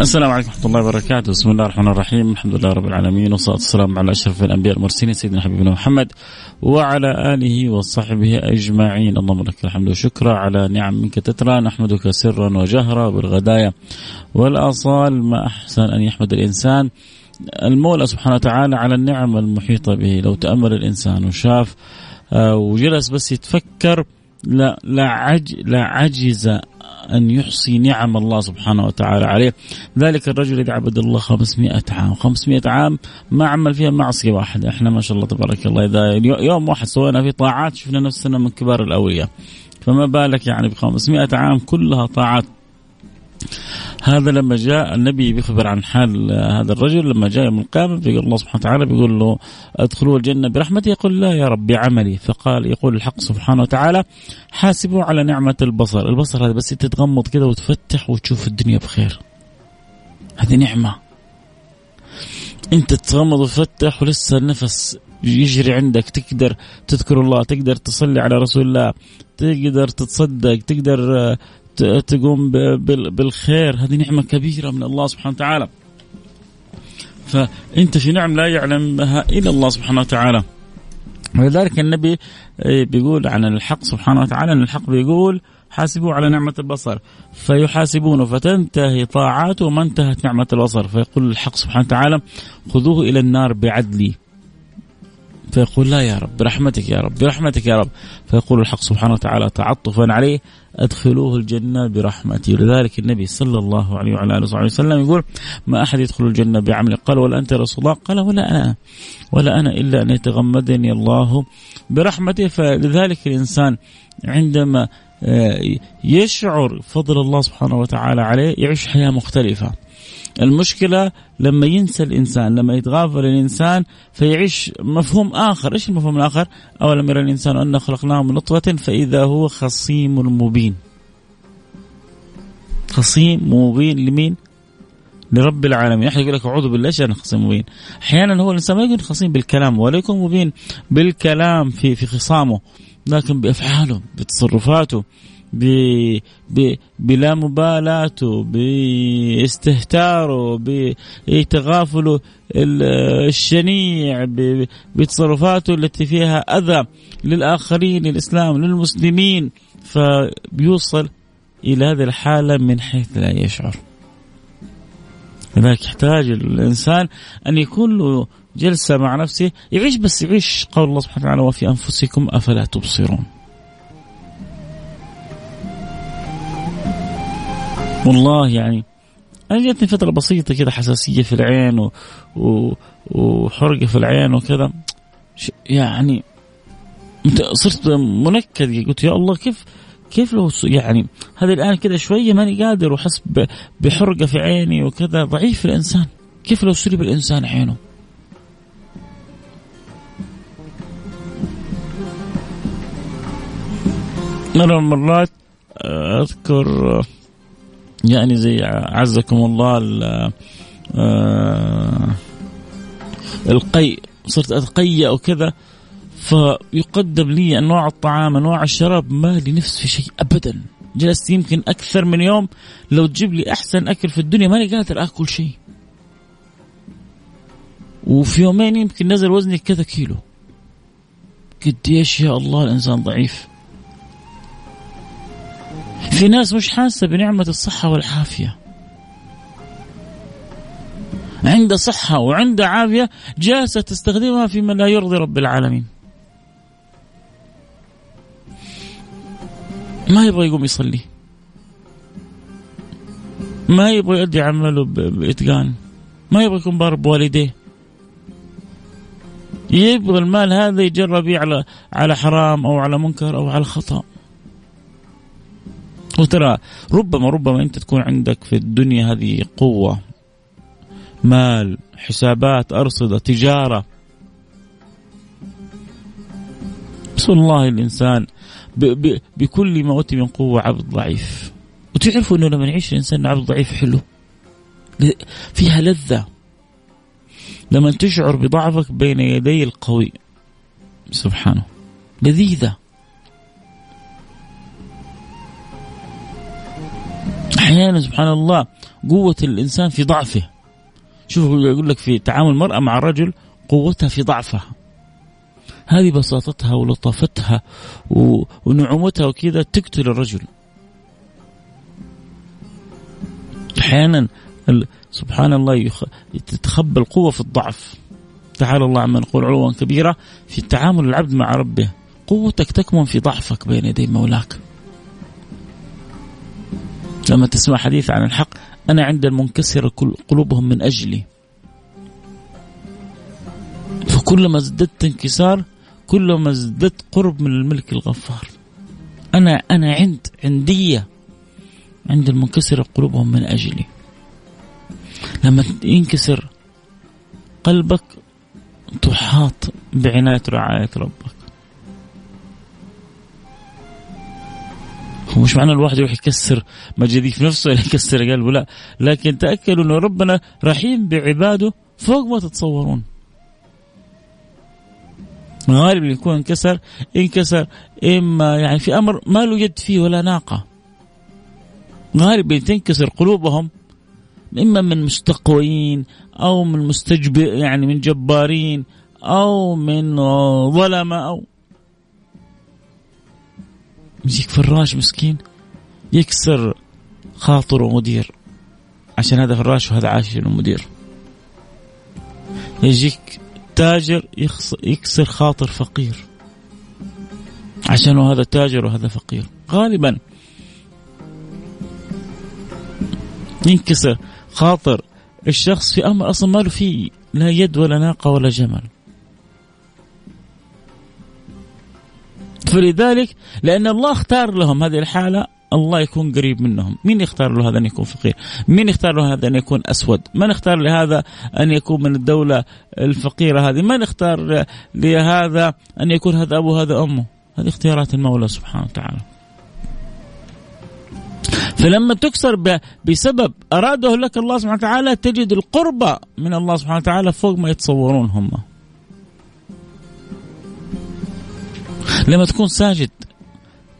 السلام عليكم ورحمة الله وبركاته، بسم الله الرحمن الرحيم، الحمد لله رب العالمين والصلاة والسلام على أشرف الأنبياء المرسلين سيدنا حبيبنا محمد وعلى آله وصحبه أجمعين، اللهم لك الحمد والشكر على نعم منك تترى، نحمدك سرا وجهرا بالغدايا والآصال. ما أحسن أن يحمد الإنسان المولى سبحانه وتعالى على النعم المحيطة به، لو تأمل الإنسان وشاف آه، وجلس بس يتفكر لا لا عج لا عجز أن يحصي نعم الله سبحانه وتعالى عليه. ذلك الرجل الذي عبد الله 500 عام. 500 عام ما عمل فيها معصية واحدة. إحنا ما شاء الله تبارك الله. إذا يوم واحد سوينا فيه طاعات شفنا نفسنا من كبار الأولياء. فما بالك يعني ب 500 عام كلها طاعات؟ هذا لما جاء النبي بيخبر عن حال هذا الرجل لما جاء يوم القيامة بيقول الله سبحانه وتعالى بيقول له ادخلوا الجنة برحمتي يقول لا يا رب بعملي فقال يقول الحق سبحانه وتعالى حاسبوا على نعمة البصر. البصر هذا بس تتغمض كده وتفتح وتشوف الدنيا بخير. هذه نعمة. انت تتغمض وتفتح ولسه النفس يجري عندك. تقدر تذكر الله تقدر تصلي على رسول الله تقدر تتصدق تقدر تقوم بالخير. هذه نعمة كبيرة من الله سبحانه وتعالى. فأنت في نعم لا يعلمها إلا الله سبحانه وتعالى. ولذلك النبي إيه، بيقول عن الحق سبحانه وتعالى أن الحق بيقول حاسبوا على نعمة البصر. فيحاسبونه فتنتهي طاعاته وما انتهت نعمة البصر. فيقول الحق سبحانه وتعالى خذوه إلى النار بعدلي. فيقول لا يا رب برحمتك يا رب برحمتك يا رب. فيقول الحق سبحانه وتعالى تعطفا عليه أدخلوه الجنة برحمتي. لذلك النبي صلى الله عليه وعلى آله وصحبه وسلم يقول ما أحد يدخل الجنة بعمله قال ولا أنت رسول الله؟ قال ولا أنا. ولا أنا إلا أن يتغمدني الله برحمته. فلذلك الإنسان عندما آه، يشعر فضل الله سبحانه وتعالى عليه يعيش حياة مختلفة. المشكلة لما ينسى الإنسان لما يتغافل الإنسان فيعيش مفهوم آخر. إيش المفهوم الآخر؟ أولم يرى الإنسان أن خلقناه من نطفة فإذا هو خصيم مبين. خصيم مبين لمين؟ لرب العالمين. احد يقول لك أعوذ بالله إيش أنا خصيم مبين؟ أحيانا هو الإنسان ما يكون خصيم بالكلام ولا يكون مبين بالكلام في في خصامه لكن بأفعاله بتصرفاته ب... ب... بلا مبالاته باستهتاره بتغافله الشنيع ب... بتصرفاته التي فيها أذى للآخرين للإسلام للمسلمين. فبيوصل إلى هذه الحالة من حيث لا يشعر. لذلك يحتاج الإنسان أن يكون له جلسة مع نفسه يعيش بس يعيش. قول الله سبحانه وتعالى وفي أنفسكم أفلا تبصرون. والله يعني أنا جاتني فترة بسيطة كذا حساسية في العين و... و... وحرقة في العين وكذا. يعني صرت منكد قلت يا الله كيف كيف لو يعني هذا الآن كذا شوية ماني قادر واحس بحرقة في عيني وكذا. ضعيف الإنسان. كيف لو سلب الإنسان عينه؟ مرة من المرات أذكر يعني زي عزكم الله آه، القي صرت أتقيأ وكذا فيقدم لي أنواع الطعام أنواع الشراب ما لي نفس في شيء ابدا. جلست يمكن أكثر من يوم لو تجيب لي أحسن أكل في الدنيا ماني قادر آكل شيء. وفي يومين يمكن نزل وزني كذا كيلو. قديش يا الله الإنسان ضعيف. في ناس مش حاسة بنعمة الصحة والعافية. عنده صحة وعنده عافية جالسة تستخدمها فيما لا يرضي رب العالمين. ما يبغى يقوم يصلي. ما يبغى يؤدي عمله بإتقان. ما يبغى يكون بار بوالديه. يبغى المال هذا يجرب على على حرام أو على منكر أو على خطأ. وترى ربما ربما انت تكون عندك في الدنيا هذه قوة مال حسابات أرصدة تجارة. بس والله الإنسان ب ب بكل ما أوتي من قوة عبد ضعيف. وتعرفوا أنه لما يعيش الإنسان عبد ضعيف حلو؟ فيها لذة. لما تشعر بضعفك بين يدي القوي. سبحانه. لذيذة. أحيانا سبحان الله قوة الإنسان في ضعفه. شوف يقول لك في تعامل المرأة مع الرجل قوتها في ضعفها. هذه بساطتها ولطافتها ونعومتها وكذا تقتل الرجل. أحيانا سبحان الله تتخبى القوه في الضعف. تعالى الله عما نقول علوا كبيرا في تعامل العبد مع ربه. قوتك تكمن في ضعفك بين يدي مولاك. لما تسمع حديث عن الحق أنا عند المنكسر قلوبهم من أجلي. فكلما ازددت انكسار كلما ازددت قرب من الملك الغفار. أنا أنا عند عندية عند المنكسر قلوبهم من أجلي. لما ينكسر قلبك تحاط بعناية رعاية ربك. هو مش معنى الواحد يروح يكسر مجاديف نفسه ولا يكسر قلبه لا. لكن تأكدوا أنه ربنا رحيم بعباده فوق ما تتصورون. غالبا يكون انكسر انكسر إما يعني في أمر ما له يد فيه ولا ناقة. غالبا تنكسر قلوبهم إما من مستقوين أو من مستجبر يعني من جبارين أو من ظلمة أو يجيك فراش مسكين يكسر خاطره مدير عشان هذا فراش وهذا عايش مدير يجيك تاجر يكسر خاطر فقير. عشان هذا تاجر وهذا فقير. غالبا ينكسر خاطر الشخص في أمر أصلا ما له فيه لا يد ولا ناقة ولا جمل. فلذلك لأن الله اختار لهم هذه الحالة الله يكون قريب منهم. مين يختار له هذا أن يكون فقير؟ مين يختار له هذا أن يكون أسود؟ من اختار لهذا أن يكون من الدولة الفقيرة هذه؟ من اختار لهذا أن يكون هذا أبوه هذا أمه؟ هذه اختيارات المولى سبحانه وتعالى. فلما تكسر بسبب أراده لك الله سبحانه وتعالى تجد القربة من الله سبحانه وتعالى فوق ما يتصورون هم. لما تكون ساجد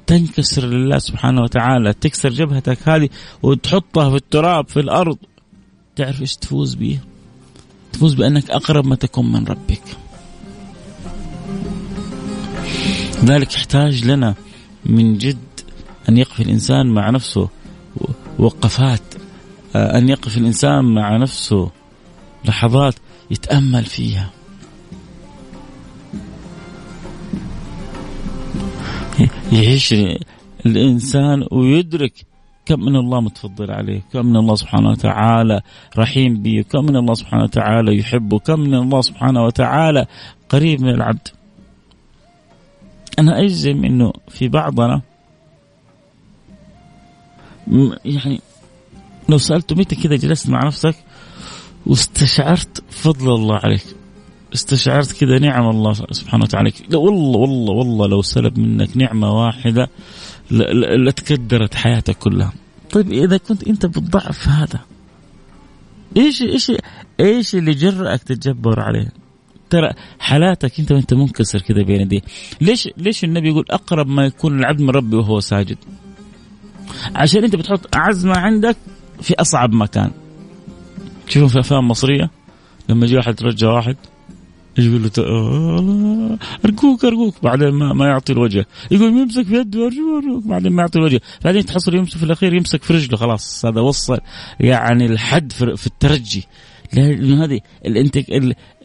تنكسر لله سبحانه وتعالى تكسر جبهتك هذه وتحطها في التراب في الأرض. تعرف إيش تفوز به تفوز بأنك أقرب ما تكون من ربك. ذلك يحتاج لنا من جد أن يقف الإنسان مع نفسه وقفات أن يقف الإنسان مع نفسه لحظات يتأمل فيها. يعيش الإنسان ويدرك كم من الله متفضل عليه كم من الله سبحانه وتعالى رحيم به كم من الله سبحانه وتعالى يحبه كم من الله سبحانه وتعالى قريب من العبد. أنا أجزم أنه في بعضنا يعني لو سألته متى كذا جلست مع نفسك واستشعرت فضل الله عليك. استشعرت كذا نعم الله سبحانه وتعالى والله والله والله لو سلب منك نعمة واحدة لتكدرت حياتك كلها طيب إذا كنت أنت بالضعف هذا إيش إيش إيش اللي جرأك تتجبر عليه؟ ترى حالاتك أنت وانت منكسر كذا بين يديه، ليش ليش النبي يقول أقرب ما يكون العبد من ربي وهو ساجد؟ عشان أنت بتحط عزمة عندك في أصعب مكان. تشوفون في أفلام مصرية لما يجي واحد يترجى واحد يقول له آه، أرجوك أرجوك. بعدين ما, ما يعطي الوجه. يقول يمسك في يده أرجوك بعدين ما يعطي الوجه. بعدين تحصل يمسك في الأخير يمسك في رجله خلاص. هذا وصل يعني الحد في الترجي. لأنه هذه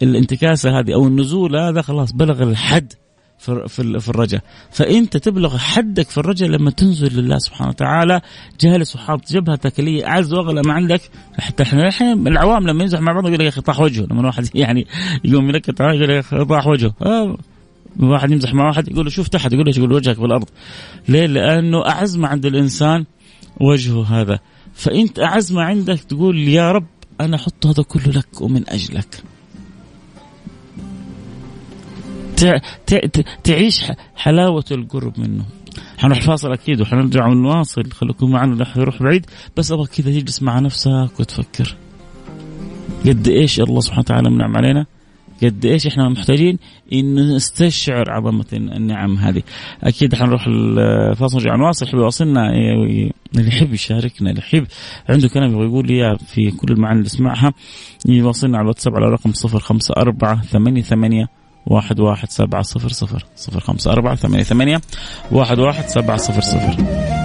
الانتكاسة هذه أو النزول هذا خلاص بلغ الحد. في في الرجاء. فإنت تبلغ حدك في الرجاء لما تنزل لله سبحانه وتعالى. جالس وحاط جبهتك اللي اعز واغلى ما عندك. حتى إحنا الحين العوام لما يمزح مع بعض يقول لك يا أخي طاح وجهه. لما واحد يعني يقوم ينكت يقول لك طاح وجهه. آه واحد يمزح مع واحد يقول له شوف تحت يقول له يقول وجهك بالأرض. ليه؟ لأنه أعز ما عند الإنسان وجهه هذا. فإنت أعز ما عندك تقول يا رب أنا أحط هذا كله لك ومن أجلك. تعيش حلاوة القرب منه. حنروح الفاصل أكيد وحنرجع ونواصل. خليكم معنا لا يروح بعيد. بس أبغى كذا تجلس مع نفسك وتفكر. قد إيش الله سبحانه وتعالى منعم علينا؟ قد إيش إحنا محتاجين إن نستشعر عظمة النعم هذه. أكيد حنروح الفاصل نرجع نواصل يحب يواصلنا اللي يحب يشاركنا اللي يحب. عنده كلام يبغى يقول لي في كل المعاني اللي اسمعها يواصلنا على الواتساب على رقم 054 88 واحد واحد سبعة صفر صفر. صفر خمسة أربعة ثمانية ثمانية واحد واحد سبعة صفر صفر.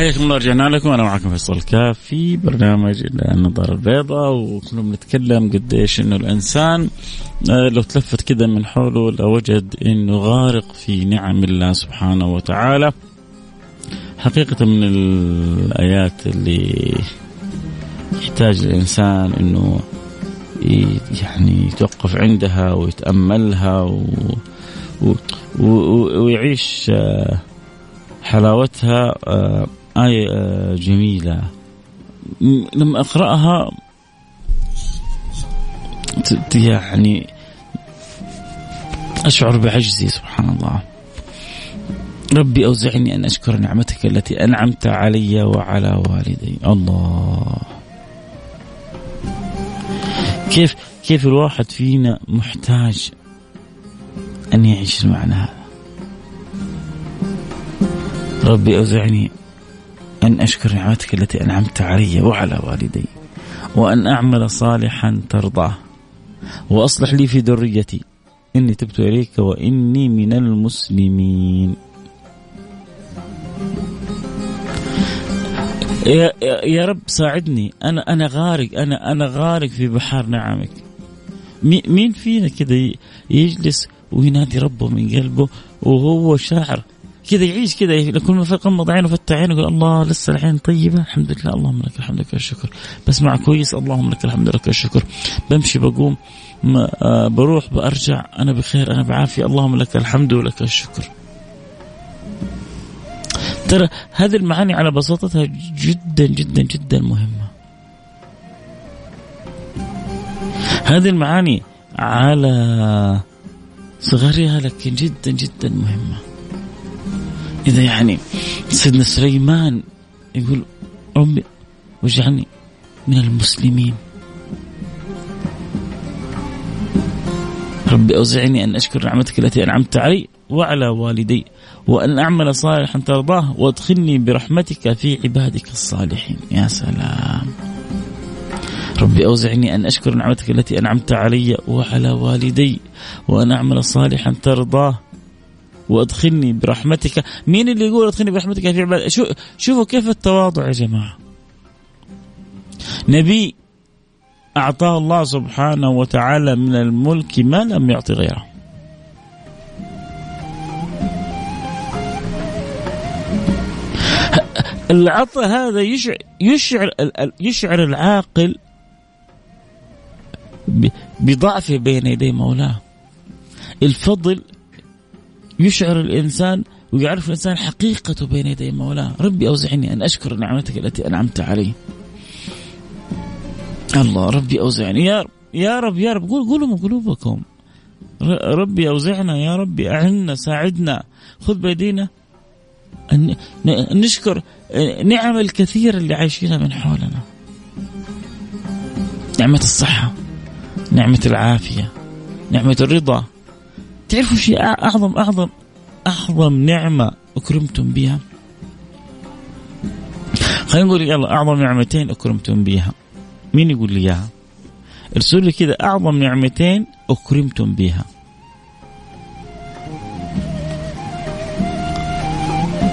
حياكم الله رجعنا لكم. أنا معكم فيصل الكاف في برنامج النظاره البيضاء وكنا بنتكلم قديش إنه الإنسان آه، لو تلفت كذا من حوله لوجد إنه غارق في نعم الله سبحانه وتعالى. حقيقة من الآيات اللي يحتاج الإنسان أنه يعني يتوقف عندها ويتأملها و... و... و... ويعيش آه، حلاوتها آه، آية آه، جميلة. لما أقرأها يعني أشعر بعجزي سبحان الله. ربي أوزعني أن أشكر نعمتك التي أنعمت علي وعلى والدي. الله. كيف كيف الواحد فينا محتاج أن يعيش المعنى هذا ربي أوزعني أن أشكر نعمتك التي أنعمت علي وعلى والدي وأن أعمل صالحا ترضاه وأصلح لي في ذريتي. إني تبت إليك وإني من المسلمين. يا, يا رب ساعدني. أنا أنا غارق أنا أنا غارق في بحار نعمك. مين فينا كذا يجلس وينادي ربه من قلبه وهو شاعر؟ كذا يعيش كذا كل ما غمض عينه وفتح عينه يقول الله لسه العين طيبة؟ الحمد لله اللهم لك الحمد لك الشكر. بسمع كويس اللهم لك الحمد لك الشكر. بمشي بقوم آه، بروح برجع أنا بخير أنا بعافية اللهم لك الحمد ولك الشكر. ترى هذه المعاني على بساطتها جدا جدا جدا مهمة. هذه المعاني على صغرها لكن جدا جدا مهمة. إذا يعني سيدنا سليمان يقول ربي واجعلني من المسلمين. ربي أوزعني أن أشكر نعمتك التي أنعمت علي وعلى والدي وأن أعمل صالحا ترضاه وأدخلني برحمتك في عبادك الصالحين. يا سلام. ربي أوزعني أن أشكر نعمتك التي أنعمت علي وعلى والدي وأن أعمل صالحا ترضاه وادخلني برحمتك. مين اللي يقول ادخلني برحمتك في عبادة شو شوفوا كيف التواضع يا جماعة. نبي أعطاه الله سبحانه وتعالى من الملك ما لم يعطي غيره. العطاء هذا يشعر يشعر يشعر العاقل بضعفه بين يدي مولاه. الفضل يشعر الإنسان ويعرف الإنسان حقيقته بين يدي مولاه ربي أوزعني أن أشكر نعمتك التي أنعمت علي. الله ربي أوزعني. يا رب يا رب يا رب قول قولوا من قلوبكم. ربي أوزعنا يا ربي أعنا ساعدنا. خذ بيدينا. أن نشكر نعم الكثير اللي عايشينها من حولنا. نعمة الصحة نعمة العافية نعمة الرضا. تعرفوا شيء اعظم اعظم أعظم نعمة أكرمتم بها؟ خلينا نقول يلا أعظم نعمتين أكرمتم بها. مين يقول لي إياها؟ ارسل لي كذا أعظم نعمتين أكرمتم بها.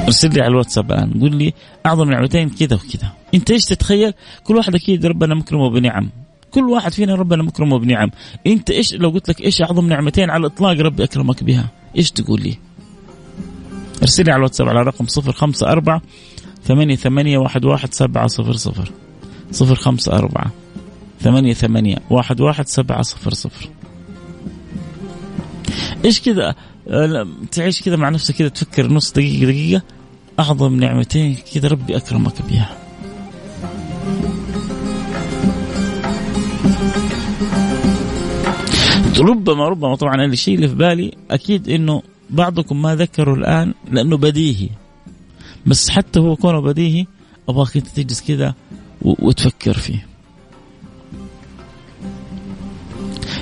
ارسل لي على الواتساب الآن قول لي أعظم نعمتين كذا وكذا. أنت إيش تتخيل؟ كل واحد أكيد ربنا مكرمه بنعم كل واحد فينا ربنا مكرمه بنعم أنت إيش لو قلت لك إيش أعظم نعمتين على الإطلاق ربي أكرمك بها. إيش تقول لي؟ ارسل لي على الواتساب على رقم صفر خمسة أربعة ثمانية ثمانية واحد واحد سبعة صفر صفر. صفر خمسة أربعة ثمانية ثمانية واحد واحد سبعة صفر صفر. إيش كذا؟ أه، تعيش كذا مع نفسك كذا تفكر نص دقيقة دقيقة. أعظم نعمتين كذا ربي أكرمك بها. ربما ربما طبعا الشيء اللي في بالي أكيد أنه بعضكم ما ذكره الآن لأنه بديهي. بس حتى هو كونه بديهي أبغاك أنت تجلس كذا وتفكر فيه.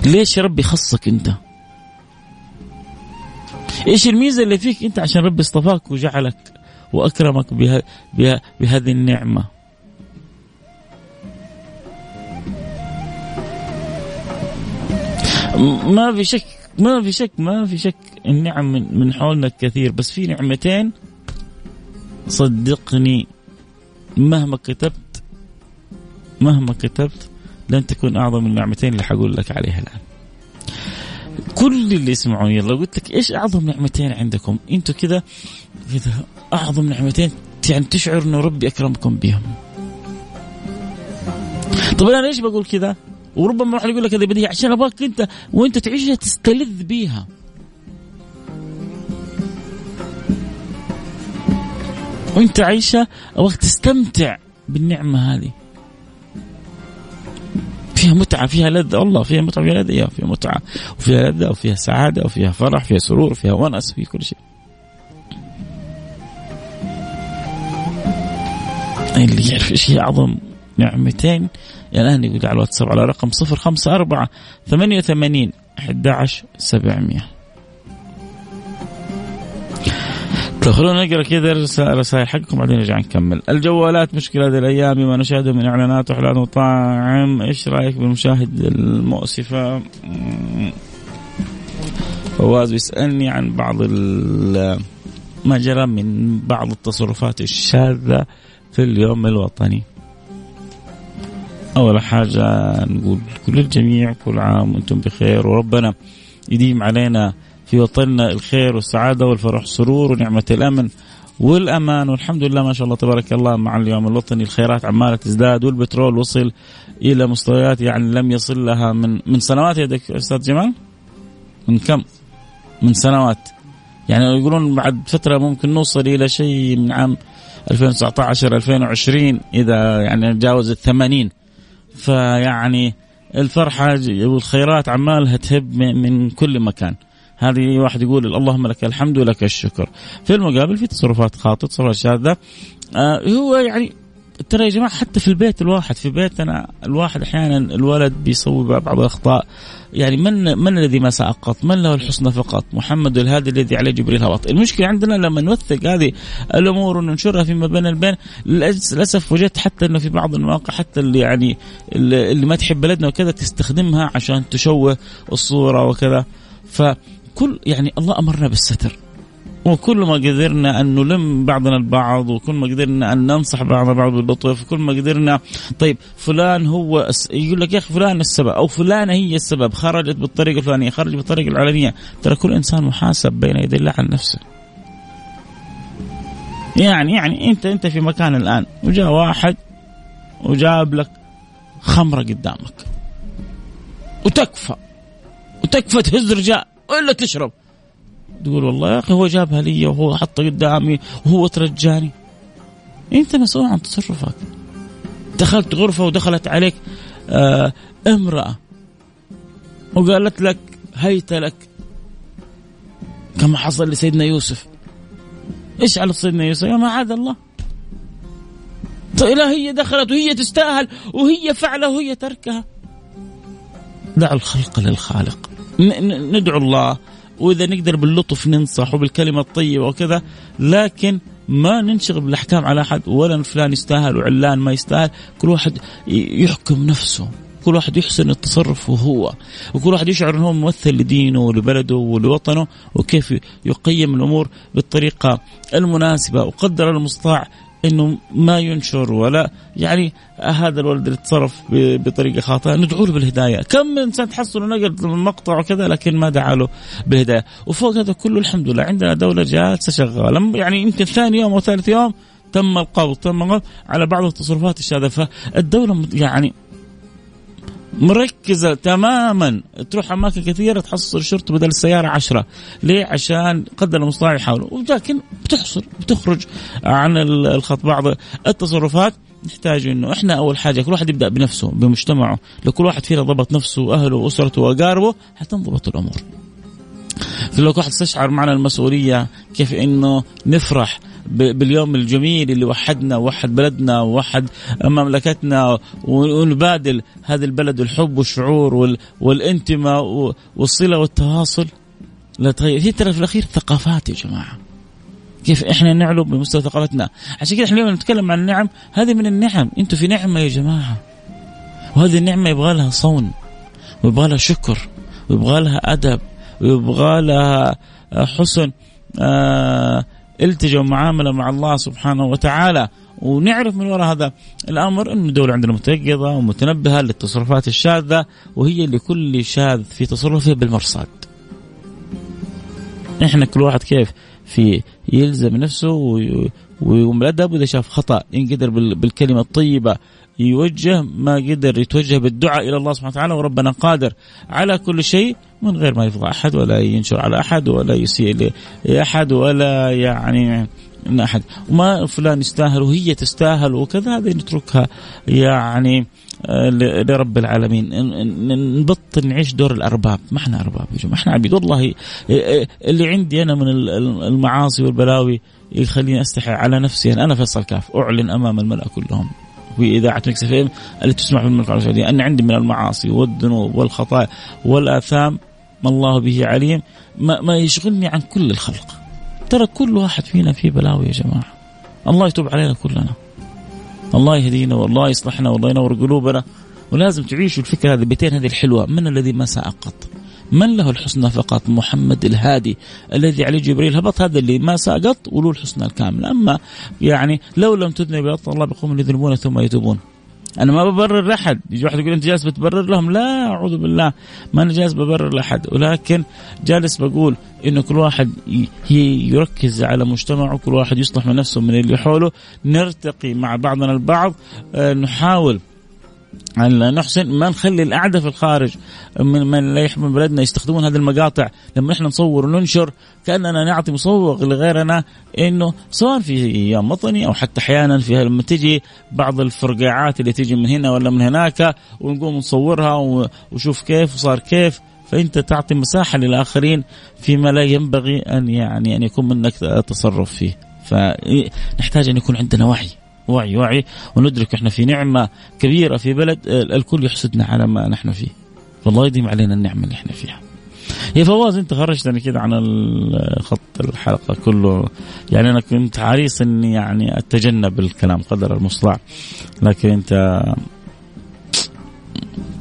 ليش ربي خصك أنت؟ إيش الميزة اللي فيك أنت عشان ربي اصطفاك وجعلك وأكرمك بها بها بهذه النعمة؟ ما في شك ما في شك ما في شك النعم من, من حولنا كثير بس في نعمتين صدقني مهما كتبت مهما كتبت لن تكون أعظم النعمتين اللي حقول لك عليها الآن. كل اللي يسمعوني لو قلت لك إيش أعظم نعمتين عندكم؟ أنتم كذا كذا أعظم نعمتين يعني تشعر إنه ربي أكرمكم بهم. طب أنا ليش بقول كذا؟ وربما واحد يقول لك هذه بديهي عشان ابغاك أنت وأنت تعيشها تستلذ بيها. وأنت عايشها ابغاك تستمتع بالنعمة هذه. فيها متعة فيها لذة والله فيها متعة فيها لذة فيها متعة وفيها لذة وفيها سعادة وفيها فرح فيها سرور فيها ونس في كل شيء. اللي يعرف إيش هي أعظم نعمتين الآن يقول على الواتساب على رقم 054 88 11 700 طيب خلونا نقرأ كذا رسائل حقكم بعدين نرجع نكمل. الجوالات مشكلة هذه الأيام بما نشاهده من إعلانات وحلال مطاعم، إيش رأيك بالمشاهد المؤسفة؟ فواز بيسألني عن بعض ما جرى من بعض التصرفات الشاذة في اليوم الوطني. أول حاجة نقول كل الجميع كل عام وأنتم بخير وربنا يديم علينا في وطننا الخير والسعادة والفرح والسرور ونعمة الأمن والأمان. والحمد لله ما شاء الله تبارك الله مع اليوم الوطني الخيرات عمالة تزداد والبترول وصل إلى مستويات يعني لم يصل لها من من سنوات. يا أستاذ جمال؟ من كم؟ من سنوات. يعني يقولون بعد فترة ممكن نوصل إلى شيء من عام 2019 2020 إذا يعني جاوز ال 80 فيعني الفرحة والخيرات عمالها تهب من كل مكان. هذه واحد يقول اللهم لك الحمد ولك الشكر. في المقابل في تصرفات خاطئة تصرفات شاذة. آه هو يعني ترى يا جماعة حتى في البيت الواحد في بيتنا الواحد أحيانا الولد بيسوي بعض الأخطاء يعني من من الذي ما سقط؟ من له الحسنى فقط؟ محمد الهادي الذي عليه جبريل هبط، المشكلة عندنا لما نوثق هذه الأمور وننشرها فيما بين البين للأسف وجدت حتى إنه في بعض المواقع حتى اللي يعني اللي ما تحب بلدنا وكذا تستخدمها عشان تشوه الصورة وكذا ف كل يعني الله أمرنا بالستر وكل ما قدرنا أن نلم بعضنا البعض وكل ما قدرنا أن ننصح بعضنا البعض باللطف وكل ما قدرنا طيب فلان هو يقول لك يا أخي فلان السبب أو فلانة هي السبب خرجت بالطريقة الفلانية خرجت بالطريقة العلنية. ترى كل إنسان محاسب بين يدي الله عن نفسه. يعني يعني أنت أنت في مكان الآن وجاء واحد وجاب لك خمرة قدامك. وتكفى. وتكفى تهز رجال ولا تشرب. تقول والله يا أخي هو جابها لي وهو حطها قدامي وهو ترجاني. أنت مسؤول عن تصرفك. دخلت غرفة ودخلت عليك آه امرأة. وقالت لك هيت لك. كما حصل لسيدنا يوسف. إيش على سيدنا يوسف؟ يا معاذ الله. طيب لا هي دخلت وهي تستاهل وهي فعله وهي تركها. دع الخلق للخالق. ندعو الله وإذا نقدر باللطف ننصح وبالكلمة الطيبة وكذا لكن ما ننشغل بالأحكام على أحد ولا فلان يستاهل وعلان ما يستاهل. كل واحد يحكم نفسه كل واحد يحسن التصرف وهو وكل واحد يشعر إنه ممثل لدينه ولبلده ولوطنه وكيف يقيم الأمور بالطريقة المناسبة وقدر المستطاع إنه ما ينشر ولا يعني هذا الولد اللي تصرف بطريقة خاطئة ندعو له بالهداية، كم من إنسان تحصل نقل مقطع وكذا لكن ما دعا له بالهداية، وفوق هذا كله الحمد لله عندنا دولة جالسة شغالة. يعني يمكن ثاني يوم أو ثالث يوم تم القبض تم القبض على بعض التصرفات الشاذة. فالدولة يعني مركزة تماما. تروح أماكن كثيرة تحصل الشرطة بدل السيارة عشرة. ليه؟ عشان قدر المستطاع يحاولوا. ولكن بتحصل بتخرج عن الخط. بعض التصرفات نحتاج إنه إحنا أول حاجة كل واحد يبدأ بنفسه بمجتمعه. لو كل واحد فينا ضبط نفسه وأهله وأسرته وأقاربه حتنضبط الأمور. فلو كل واحد استشعر معنا المسؤولية كيف إنه نفرح باليوم الجميل اللي وحدنا ووحد بلدنا ووحد مملكتنا ونبادل هذا البلد الحب والشعور والانتماء والصلة والتواصل. لا تغير. هي ترى في الأخير ثقافات يا جماعة. كيف إحنا نعلو بمستوى ثقافتنا؟ عشان كده إحنا اليوم نتكلم عن النعم هذه من النعم. أنتم في نعمة يا جماعة. وهذه النعمة يبغى لها صون ويبغى لها شكر ويبغى لها أدب ويبغى لها حسن آه التجوا معاملة مع الله سبحانه وتعالى ونعرف من وراء هذا الأمر انه الدولة عندنا متيقظة ومتنبهة للتصرفات الشاذة وهي لكل شاذ في تصرفه بالمرصاد. إحنا كل واحد كيف في يلزم نفسه ويقوم بالأدب وإذا شاف خطأ ينقدر بالكلمة الطيبة يوجه ما قدر يتوجه بالدعاء إلى الله سبحانه وتعالى وربنا قادر على كل شيء من غير ما يفضح أحد ولا ينشر على أحد ولا يسيء لأحد ولا يعني من أحد. وما فلان يستاهل وهي تستاهل وكذا هذه نتركها يعني آه، لرب العالمين. نبطل نعيش دور الأرباب. ما إحنا أرباب يا جماعة إحنا عبيد. والله آه، آه، اللي عندي أنا من المعاصي والبلاوي يخليني أستحي على نفسي أنا فيصل كاف. أعلن أمام الملأ كلهم. اذاعه Mix FM التي تسمع في المملكه العربيه السعودية. ان عندي من المعاصي والذنوب والخطايا والآثام ما الله به عليم. ما, ما يشغلني عن كل الخلق. ترى كل واحد فينا فيه بلاوي يا جماعة. الله يتوب علينا كلنا. الله يهدينا والله يصلحنا والله ينور قلوبنا. ولازم تعيشوا الفكرة هذه البيتين هذه الحلوة. من الذي ما ساء قط من له الحسنى فقط؟ محمد الهادي الذي عليه جبريل هبط هذا اللي ما سقط وله الحسنى الكامله أما يعني لو لم تذنب الله بقوم يذنبون ثم يتوبون. أنا ما ببرر لاحد يجي واحد يقول أنت جالس بتبرر لهم؟ لا أعوذ بالله. ما أنا جالس ببرر لأحد. ولكن جالس بقول إنه كل واحد يركز على مجتمعه كل واحد يصلح من نفسه من اللي حوله. نرتقي مع بعضنا البعض. آه، نحاول أن نحسن ما نخلي الأعداء في الخارج من من لا يحب بلدنا يستخدمون هذه المقاطع لما إحنا نصور وننشر كأننا نعطي مصوغ لغيرنا إنه سواء في أيام وطني أو حتى أحيانا في لما تجي بعض الفرقعات اللي تجي من هنا ولا من هناك ونقوم نصورها وشوف كيف وصار كيف فأنت تعطي مساحة للآخرين فيما لا ينبغي أن يعني أن يكون منك تصرف فيه. فنحتاج أن يكون عندنا وعي. وعي وعي. وندرك إحنا في نعمة كبيرة في بلد الكل يحسدنا على ما نحن فيه. فالله يديم علينا النعمة اللي إحنا فيها. يا فواز أنت خرجتني كده عن خط الحلقة كله. يعني أنا كنت حريص إني يعني أتجنب الكلام قدر المستطاع. لكن انت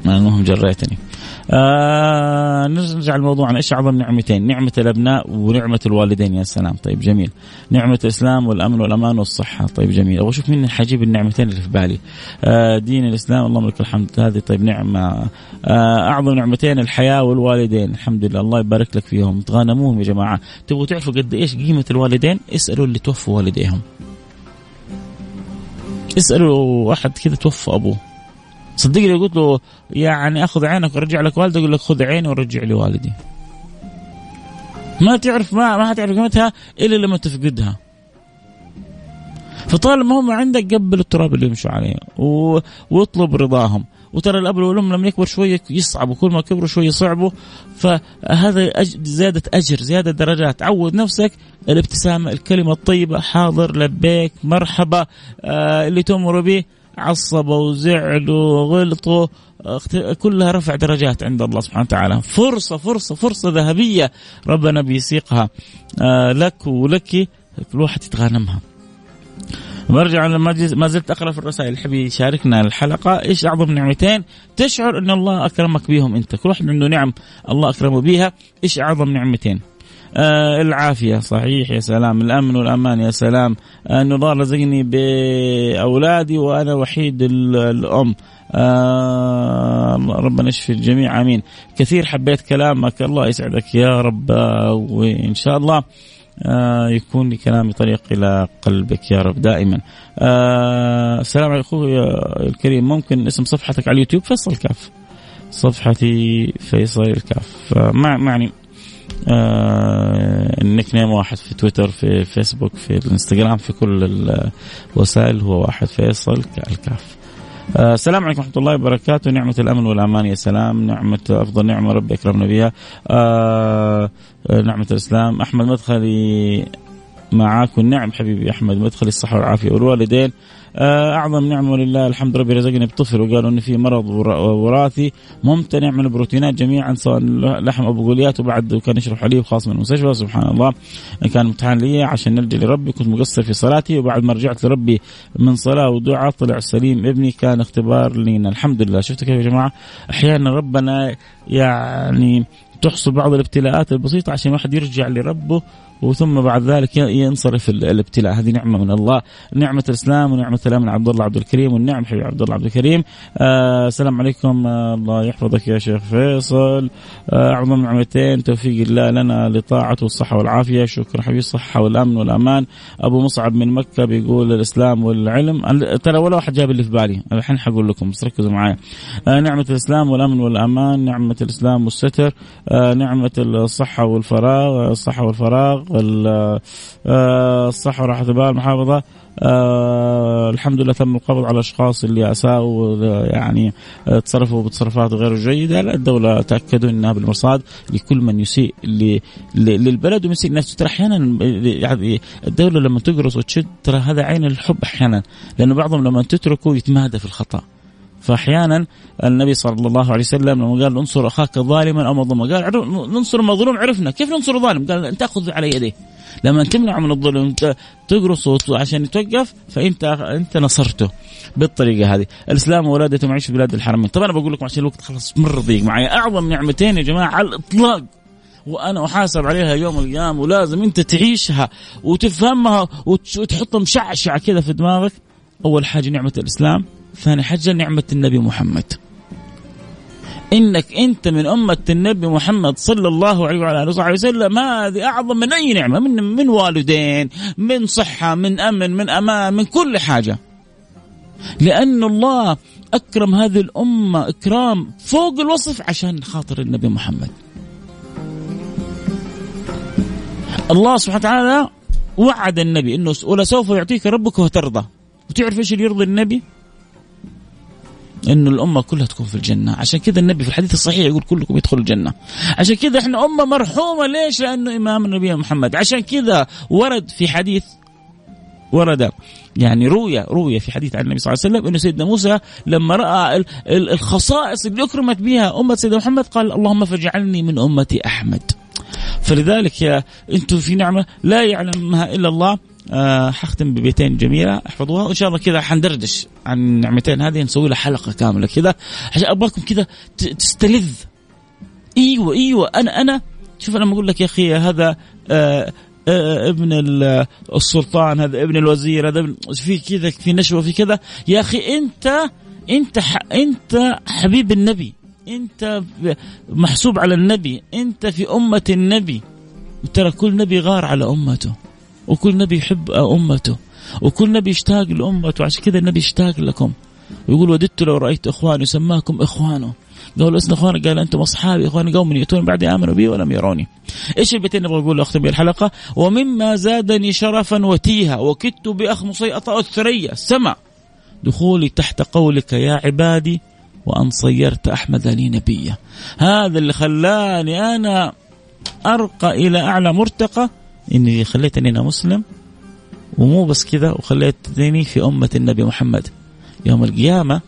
المهم جريتني. آه نرجع الموضوع عن إيش أعظم نعمتين؟ نعمة الأبناء ونعمة الوالدين. يا سلام. طيب جميل. نعمة الإسلام والأمن والأمان والصحة. طيب جميل. أبغى أشوف مين حجيب النعمتين اللي في بالي. آه دين الإسلام اللهم لك الحمد. هذه طيب نعمة. آه أعظم نعمتين الحياة والوالدين. الحمد لله. الله يبارك لك فيهم. تغانموهم يا جماعة. تبغوا تعرفوا قد إيش قيمة الوالدين؟ اسألوا اللي توفوا والديهم. اسألوا أحد كذا توفى أبوه. صدقني لو قلت له يعني أخذ عينك وارجع لك والدك يقول لك خذ عيني ورجع لي والدي ما تعرف ما ما حتعرف قيمتها إلا لما تفقدها. فطالما هم عندك قبل التراب اللي يمشوا عليه و... واطلب رضاهم. وترى الأب والأم لما يكبر شوية يصعب وكل ما كبروا شوية يصعبوا. فهذا أج... زياده أجر زيادة درجات. عود نفسك الابتسامة الكلمة الطيبة حاضر لبيك مرحبا آه اللي تمر به. عصبوا وزعلوا وغلطوا كلها رفع درجات عند الله سبحانه وتعالى. فرصة فرصة فرصة ذهبية. ربنا بيسيقها. آه، لك ولك كل واحد يتغانمها. برجع ما زلت أقرأ في الرسائل. اللي يحب يشاركنا الحلقة. إيش أعظم نعمتين؟ تشعر أن الله أكرمك بهم أنت. كل واحد عنده نعم الله أكرمه بها إيش أعظم نعمتين؟ آه العافية. صحيح يا سلام. الأمن والأمان يا سلام. أن الله رزقني بأولادي وأنا وحيد الأم. آه ربنا يشفي الجميع. آمين. كثير حبيت كلامك. الله يسعدك يا رب. وإن شاء الله آه يكون لكلامي طريق إلى قلبك يا رب دائما. آه السلام عليكم أخوي الكريم. ممكن اسم صفحتك على اليوتيوب؟ فيصل كاف. صفحتي فيصل الكاف ما معني. آه ال nickname واحد في تويتر في فيسبوك في الانستغرام في كل الوسائل هو واحد فيصل الكاف. آه، السلام عليكم ورحمة الله وبركاته. نعمة الأمن والأمان يا سلام. نعمة أفضل نعمة ربي أكرمنا بها آه، نعمة الإسلام. أحمد مدخلي معاك والنعم حبيبي أحمد مدخلي الصحة والعافية والوالدين. أعظم نعمة ولله الحمد ربي رزقني بطفل وقالوا انه في مرض وراثي ممتنع من البروتينات جميعا سواء لحم ابو قوليات وبعد كان يشرب حليب خاص من المستشفى سبحان الله. كان امتحان لي عشان نلجا لربي كنت مقصر في صلاتي وبعد ما رجعت لربي من صلاة ودعاء طلع سليم ابني كان اختبار لينا الحمد لله. شفتوا كيف يا جماعة؟ أحيانا ربنا يعني تحصل بعض الابتلاءات البسيطة عشان الواحد يرجع لربه وثم بعد ذلك ينصرف الابتلاء. هذه نعمة من الله. نعمة الإسلام ونعمة السلام من عبد الله عبد الكريم والنعم حبيبي عبد الله عبد الكريم. آه السلام عليكم. آه الله يحفظك يا شيخ فيصل. آه اعظم نعمتين. توفيق الله لنا لطاعته والصحة والعافية. شكرا حبيبي الصحة والأمن والأمان. أبو مصعب من مكة بيقول الإسلام والعلم. ترى ولا واحد جاب اللي في بالي. الحين حقول لكم. بس ركزوا معي آه نعمة الإسلام والأمن والأمان. نعمة الإسلام والستر. آه نعمة الصحة والفراغ. الصحة والفراغ. آه، الصحة وراحة البال المحافظة. آه الحمد لله تم القبض على الأشخاص اللي أساءوا يعني تصرفوا بتصرفات غير جيدة. لا الدولة تأكدوا إنها بالمرصاد لكل من يسيء للبلد ويسيء الناس ترى أحيانا يعني الدولة لما تقرص وتشد ترى هذا عين الحب أحيانا لأنه بعضهم لما تتركه يتمادى في الخطأ. فأحيانا النبي صلى الله عليه وسلم لما قال انصر أخاك ظالما أو مظلوما قال ننصر المظلوم عرفنا. كيف ننصر ظالم؟ قال تأخذ على يديه لما تمنع من الظلم تقرصه عشان يتوقف فأنت أنت نصرته بالطريقة هذه. الإسلام وولادته معيش في بلاد الحرمين طبعا أنا بقول لكم عشان الوقت خلاص مره ضيق معي أعظم نعمتين يا جماعة على الإطلاق. وأنا أحاسب عليها يوم القيامة ولازم أنت تعيشها وتفهمها وتحطها مشعشعه كذا في دماغك. أول حاجة نعمة الإسلام ثاني حاجة نعمة النبي محمد. إنك أنت من أمة النبي محمد صلى الله عليه وعلى آله وصحبه وسلم هذه أعظم من أي نعمة من من والدين من صحة من أمن من أمان من كل حاجة. لأن الله أكرم هذه الأمة إكرام فوق الوصف عشان خاطر النبي محمد. الله سبحانه وتعالى وعد النبي إنه ولسوف يعطيك ربك وترضى وتعرف إيش اللي يرضي النبي؟ إنه الأمة كلها تكون في الجنة. عشان كذا النبي في الحديث الصحيح يقول كلكم يدخلوا الجنة. عشان كذا إحنا أمة مرحومة. ليش؟ لأنه إمام النبي محمد. عشان كذا ورد في حديث ورد يعني روي روي في حديث عن النبي صلى الله عليه وسلم إنه سيدنا موسى لما رأى الخصائص اللي أكرمت بها أمة سيدنا محمد قال اللهم فاجعلني من أمة أحمد. فلذلك يا أنتم في نعمة لا يعلمها إلا الله. آه حختم ببيتين جميلة. احفظوها. وإن شاء الله كذا حندردش عن النعمتين هذه نسوي لها حلقة كاملة كذا. عشان ابغاكم كذا تستلذ. إيوه إيوه. أنا أنا شوف أنا أقول لك يا أخي هذا آه آه ابن السلطان هذا ابن الوزير هذا في كذا في نشوة في كذا. يا أخي أنت أنت أنت حبيب النبي. أنت محسوب على النبي. أنت في أمة النبي. ترى كل نبي غار على أمته. وكل نبي يحب أمته. وكل نبي يشتاق لأمته. عشان كذا النبي يشتاق لكم. ويقول وددت لو رأيت إخواني. سماكم إخوانه. قالوا لسنا اخوانا قال أنتم أصحابي. إخواني قوم يأتون بعد آمنوا بي ولم يروني. إيش البيتين نبغى نقول أختم الحلقة؟ ومما زادني شرفا وتيها. وكدت باخمصي اطأ الثريا السماء دخولي تحت قولك يا عبادي. وأن صيرت أحمد لي نبيا. هذا اللي خلاني أنا أرقى إلى أعلى مرتقى. إني خليتني أنا مسلم ومو بس كذا وخليتني في أمة النبي محمد. يوم القيامة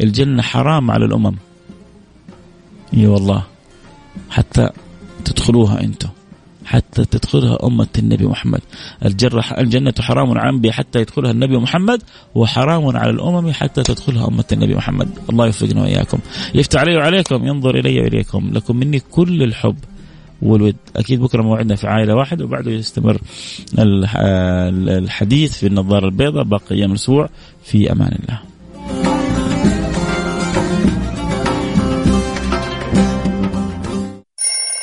الجنة حرام على الأمم. إي والله. حتى تدخلوها أنتم حتى تدخلها أمة النبي محمد. الجنة حرام على الأنبياء حتى يدخلها النبي محمد وحرام على الأمم حتى تدخلها أمة النبي محمد. الله يوفقنا وإياكم. يفتح علي وعليكم ينظر إلي وإليكم. لكم مني كل الحب. والود. أكيد بكرة موعدنا في عائلة واحدة وبعده يستمر الحديث في النظارة البيضاء باقي أيام الأسبوع في أمان الله.